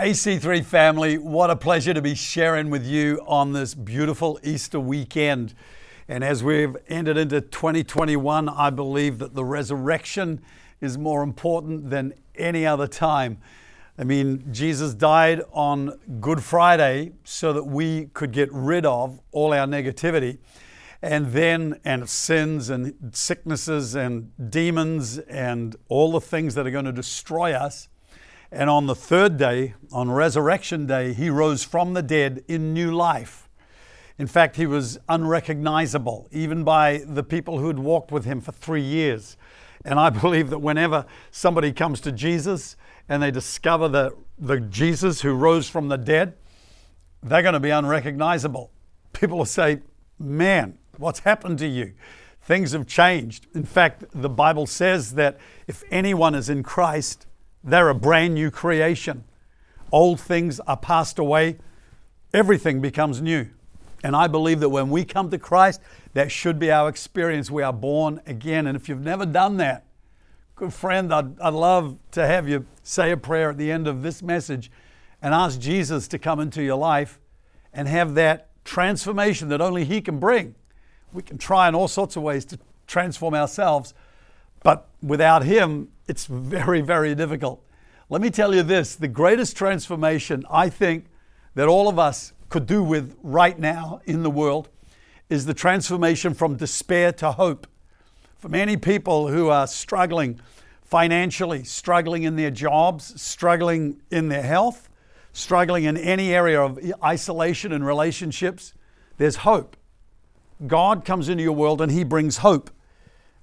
Hey, C3 family, what a pleasure to be sharing with you on this beautiful Easter weekend. And as we've entered into 2021, I believe that the resurrection is more important than any other time. I mean, Jesus died on Good Friday so that we could get rid of all our negativity and then, and sins and sicknesses and demons and all the things that are going to destroy us. And on the third day, on Resurrection Day, he rose from the dead in new life. In fact, he was unrecognizable, even by the people who had walked with him for three years. And I believe that whenever somebody comes to Jesus and they discover the, the Jesus who rose from the dead, they're going to be unrecognizable. People will say, Man, what's happened to you? Things have changed. In fact, the Bible says that if anyone is in Christ, they're a brand new creation. Old things are passed away, everything becomes new. And I believe that when we come to Christ, that should be our experience. We are born again. And if you've never done that, good friend, I'd, I'd love to have you say a prayer at the end of this message and ask Jesus to come into your life and have that transformation that only He can bring. We can try in all sorts of ways to transform ourselves, but without Him, it's very, very difficult. Let me tell you this the greatest transformation I think that all of us could do with right now in the world is the transformation from despair to hope. For many people who are struggling financially, struggling in their jobs, struggling in their health, struggling in any area of isolation and relationships, there's hope. God comes into your world and He brings hope.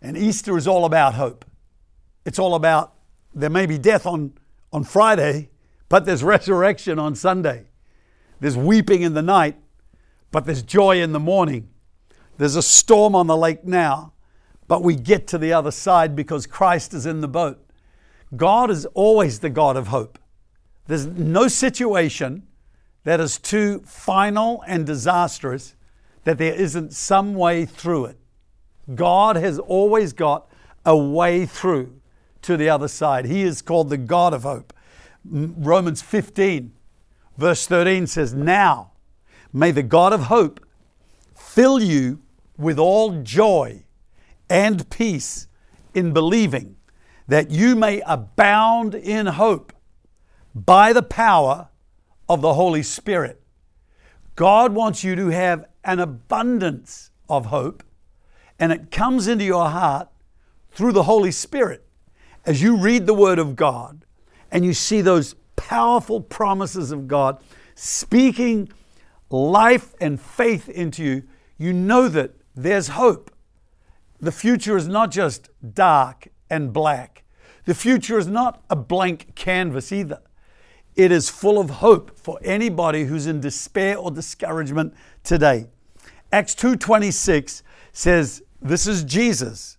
And Easter is all about hope. It's all about there may be death on, on Friday, but there's resurrection on Sunday. There's weeping in the night, but there's joy in the morning. There's a storm on the lake now, but we get to the other side because Christ is in the boat. God is always the God of hope. There's no situation that is too final and disastrous that there isn't some way through it. God has always got a way through to the other side. He is called the God of hope. Romans 15, verse 13 says, Now may the God of hope fill you with all joy and peace in believing, that you may abound in hope by the power of the Holy Spirit. God wants you to have an abundance of hope, and it comes into your heart through the Holy Spirit. As you read the Word of God and you see those powerful promises of God speaking life and faith into you, you know that there's hope. The future is not just dark and black. The future is not a blank canvas either. It is full of hope for anybody who's in despair or discouragement today. Acts 2:26 says, "This is Jesus.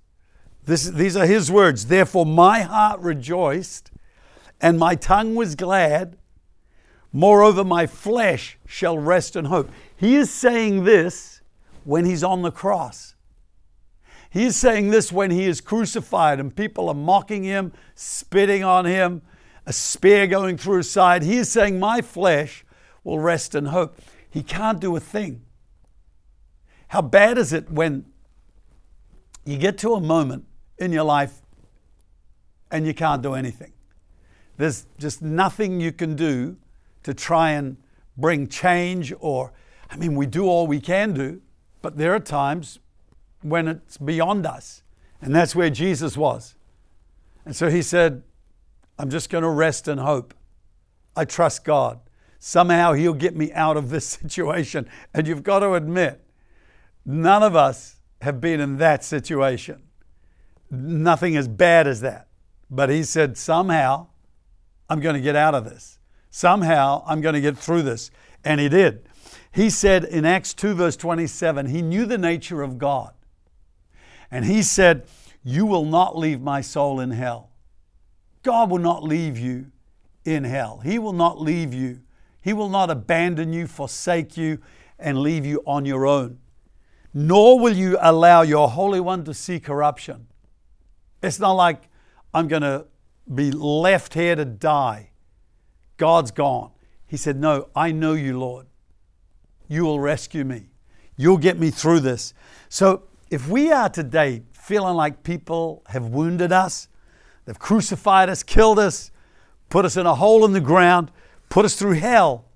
This, these are his words. Therefore my heart rejoiced and my tongue was glad. Moreover my flesh shall rest in hope." He is saying this when he's on the cross. He is saying this when he is crucified and people are mocking him, spitting on him, a spear going through his side. He is saying, My flesh will rest in hope. He can't do a thing. How bad is it when you get to a moment in your life and you can't do anything? There's just nothing you can do to try and bring change, or, I mean, we do all we can do, but there are times when it's beyond us. And that's where Jesus was. And so he said, I'm just going to rest and hope. I trust God. Somehow He'll get me out of this situation. And you've got to admit, none of us have been in that situation. Nothing as bad as that. But He said, somehow I'm going to get out of this. Somehow I'm going to get through this. And He did. He said in Acts 2, verse 27, He knew the nature of God. And He said, You will not leave my soul in hell. God will not leave you in hell. He will not leave you. He will not abandon you, forsake you, and leave you on your own. Nor will you allow your Holy One to see corruption. It's not like I'm going to be left here to die. God's gone. He said, No, I know you, Lord. You will rescue me. You'll get me through this. So if we are today feeling like people have wounded us, they've crucified us, killed us, put us in a hole in the ground, put us through hell,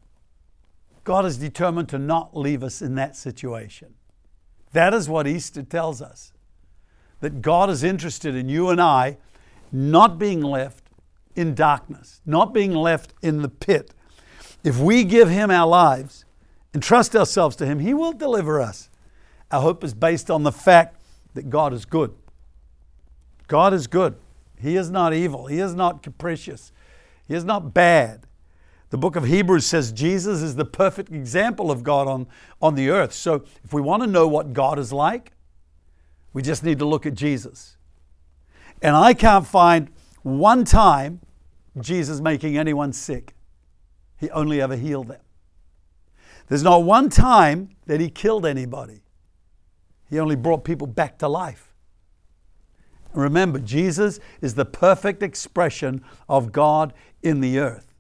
God is determined to not leave us in that situation. That is what Easter tells us. That God is interested in you and I not being left in darkness, not being left in the pit. If we give Him our lives and trust ourselves to Him, He will deliver us. Our hope is based on the fact that God is good. God is good. He is not evil. He is not capricious. He is not bad. The book of Hebrews says Jesus is the perfect example of God on, on the earth. So if we want to know what God is like, we just need to look at Jesus. And I can't find one time Jesus making anyone sick. He only ever healed them. There's not one time that he killed anybody. He only brought people back to life. Remember, Jesus is the perfect expression of God in the earth.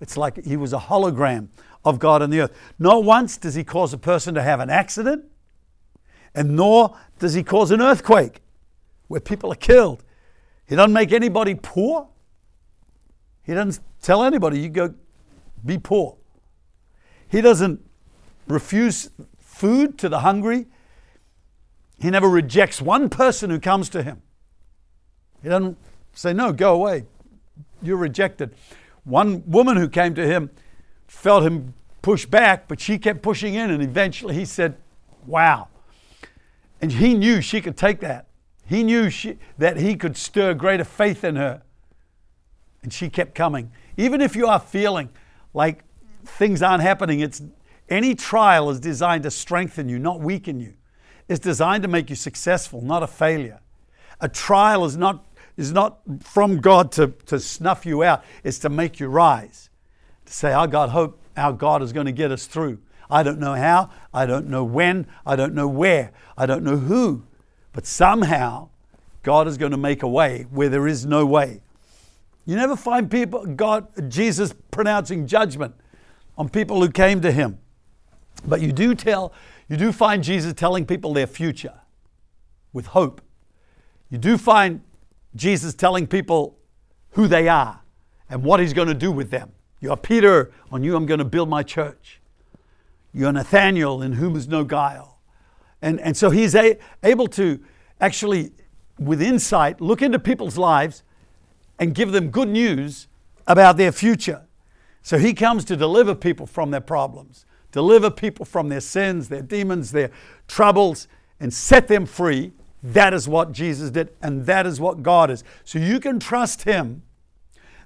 It's like he was a hologram of God in the earth. Not once does he cause a person to have an accident, and nor does he cause an earthquake where people are killed. He doesn't make anybody poor. He doesn't tell anybody, you go be poor. He doesn't refuse food to the hungry. He never rejects one person who comes to him. He doesn't say, No, go away. You're rejected. One woman who came to him felt him push back, but she kept pushing in, and eventually he said, Wow. And he knew she could take that. He knew she, that he could stir greater faith in her. And she kept coming. Even if you are feeling like things aren't happening, it's, any trial is designed to strengthen you, not weaken you. It's designed to make you successful, not a failure. A trial is not is not from God to, to snuff you out, it's to make you rise. To say, Our God hope our God is going to get us through. I don't know how, I don't know when, I don't know where, I don't know who, but somehow God is going to make a way where there is no way. You never find people, God, Jesus pronouncing judgment on people who came to him. But you do tell, you do find Jesus telling people their future with hope. You do find Jesus telling people who they are and what he's going to do with them. You are Peter, on you I'm going to build my church. You're Nathaniel, in whom is no guile. And, and so he's a, able to actually, with insight, look into people's lives and give them good news about their future. So he comes to deliver people from their problems, deliver people from their sins, their demons, their troubles, and set them free that is what Jesus did, and that is what God is. So you can trust Him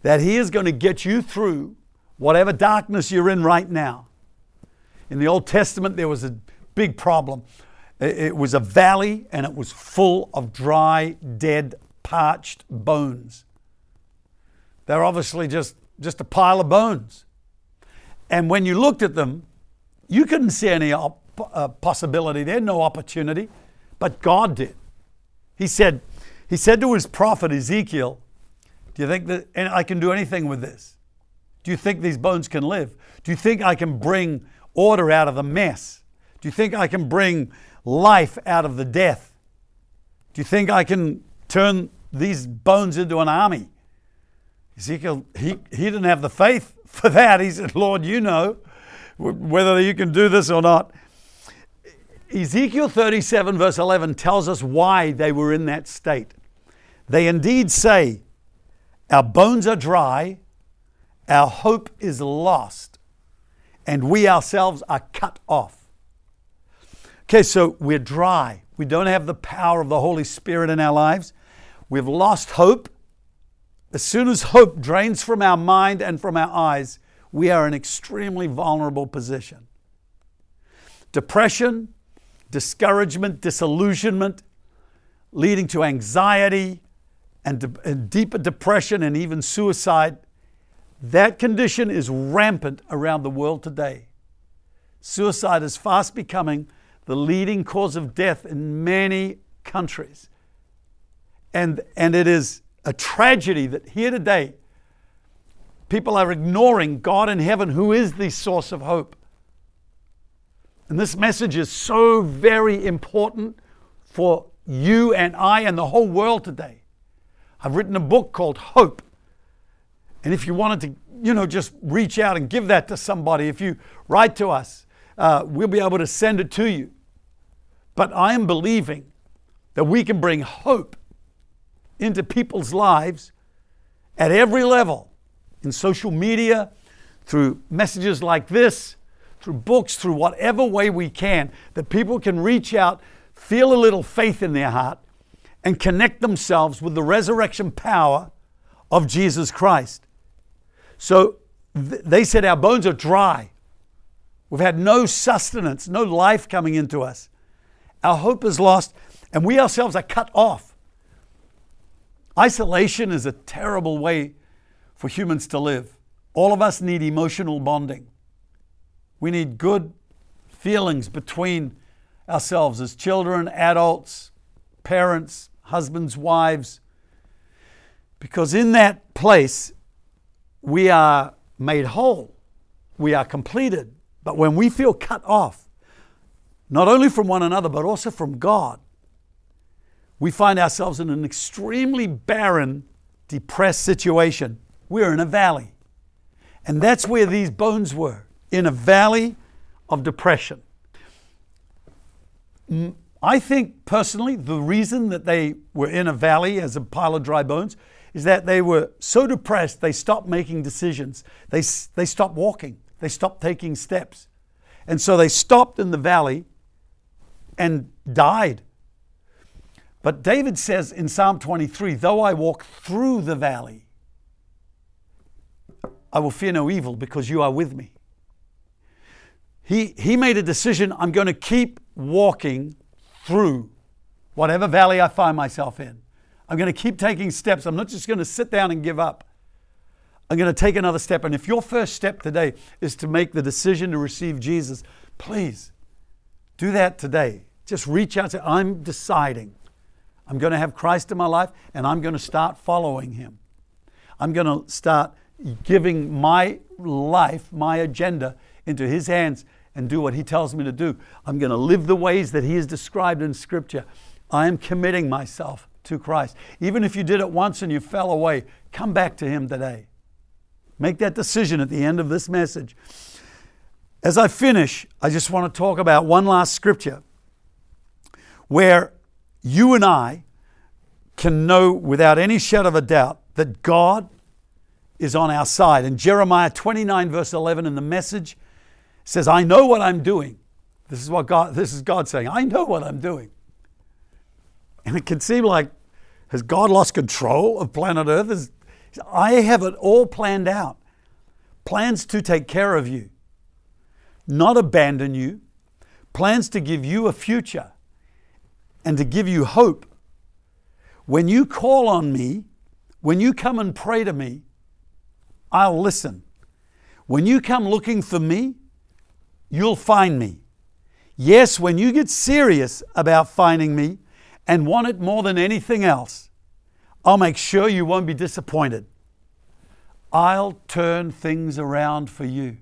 that He is going to get you through whatever darkness you're in right now. In the Old Testament, there was a big problem. It was a valley and it was full of dry, dead, parched bones. They're obviously just, just a pile of bones. And when you looked at them, you couldn't see any op- uh, possibility there, no opportunity, but God did. He said, he said to his prophet Ezekiel, Do you think that I can do anything with this? Do you think these bones can live? Do you think I can bring order out of the mess? Do you think I can bring life out of the death? Do you think I can turn these bones into an army? Ezekiel, he, he didn't have the faith for that. He said, Lord, you know whether you can do this or not. Ezekiel 37, verse 11, tells us why they were in that state. They indeed say, Our bones are dry, our hope is lost, and we ourselves are cut off. Okay, so we're dry. We don't have the power of the Holy Spirit in our lives. We've lost hope. As soon as hope drains from our mind and from our eyes, we are in an extremely vulnerable position. Depression, discouragement, disillusionment, leading to anxiety and, de- and deeper depression and even suicide. That condition is rampant around the world today. Suicide is fast becoming the leading cause of death in many countries. And, and it is a tragedy that here today, People are ignoring God in heaven, who is the source of hope. And this message is so very important for you and I and the whole world today. I've written a book called Hope. And if you wanted to, you know, just reach out and give that to somebody, if you write to us, uh, we'll be able to send it to you. But I am believing that we can bring hope into people's lives at every level in social media, through messages like this, through books, through whatever way we can, that people can reach out, feel a little faith in their heart, and connect themselves with the resurrection power of Jesus Christ. So th- they said, Our bones are dry. We've had no sustenance, no life coming into us. Our hope is lost, and we ourselves are cut off. Isolation is a terrible way for humans to live. All of us need emotional bonding. We need good feelings between ourselves as children, adults, parents, husbands, wives, because in that place we are made whole, we are completed. But when we feel cut off, not only from one another, but also from God, we find ourselves in an extremely barren, depressed situation. We're in a valley. And that's where these bones were in a valley of depression. I think personally, the reason that they were in a valley as a pile of dry bones is that they were so depressed they stopped making decisions. They, they stopped walking, they stopped taking steps. And so they stopped in the valley and died. But David says in Psalm 23 though I walk through the valley, I will fear no evil because you are with me. He, he made a decision I'm going to keep walking through whatever valley I find myself in. I'm going to keep taking steps. I'm not just going to sit down and give up. I'm going to take another step. And if your first step today is to make the decision to receive Jesus, please do that today. Just reach out to I'm deciding. I'm going to have Christ in my life and I'm going to start following him. I'm going to start giving my life, my agenda into his hands and do what He tells me to do. I'm going to live the ways that He has described in Scripture. I am committing myself to Christ. Even if you did it once and you fell away, come back to Him today. Make that decision at the end of this message. As I finish, I just want to talk about one last scripture where you and I can know without any shadow of a doubt that God is on our side. In Jeremiah 29, verse 11, in the message, says, I know what I'm doing. This is what God, this is God saying, I know what I'm doing. And it can seem like, has God lost control of planet Earth? Is, I have it all planned out. Plans to take care of you, not abandon you, plans to give you a future and to give you hope. When you call on me, when you come and pray to me, I'll listen. When you come looking for me, you'll find me. Yes, when you get serious about finding me and want it more than anything else, I'll make sure you won't be disappointed. I'll turn things around for you.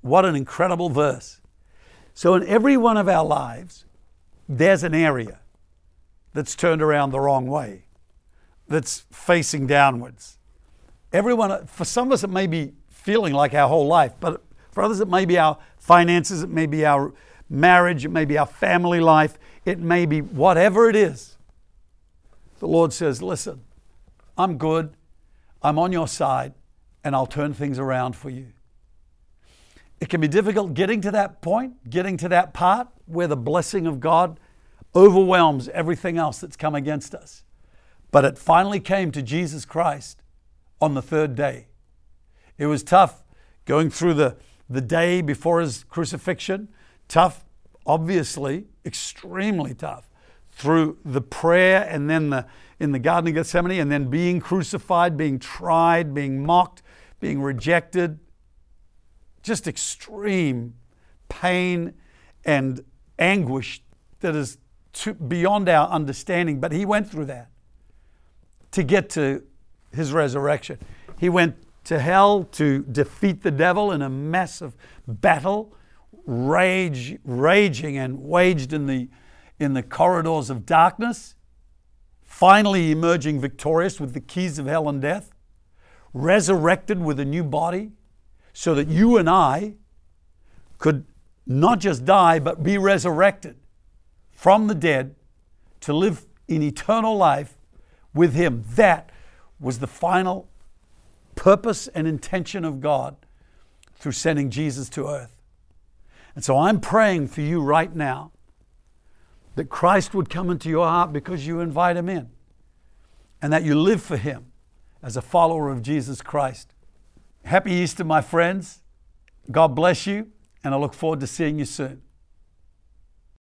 What an incredible verse. So, in every one of our lives, there's an area that's turned around the wrong way, that's facing downwards. Everyone, for some of us, it may be feeling like our whole life, but for others, it may be our finances, it may be our marriage, it may be our family life, it may be whatever it is. The Lord says, Listen, I'm good, I'm on your side, and I'll turn things around for you. It can be difficult getting to that point, getting to that part where the blessing of God overwhelms everything else that's come against us. But it finally came to Jesus Christ on the third day. It was tough going through the the day before his crucifixion. Tough, obviously, extremely tough. Through the prayer and then the, in the Garden of Gethsemane, and then being crucified, being tried, being mocked, being rejected. Just extreme pain and anguish that is beyond our understanding. But he went through that to get to his resurrection. He went to hell to defeat the devil in a massive battle, rage, raging and waged in the, in the corridors of darkness, finally emerging victorious with the keys of hell and death, resurrected with a new body, so that you and I could not just die, but be resurrected from the dead to live in eternal life with Him. That was the final purpose and intention of God through sending Jesus to earth. And so I'm praying for you right now that Christ would come into your heart because you invite Him in and that you live for Him as a follower of Jesus Christ. Happy Easter, my friends. God bless you, and I look forward to seeing you soon.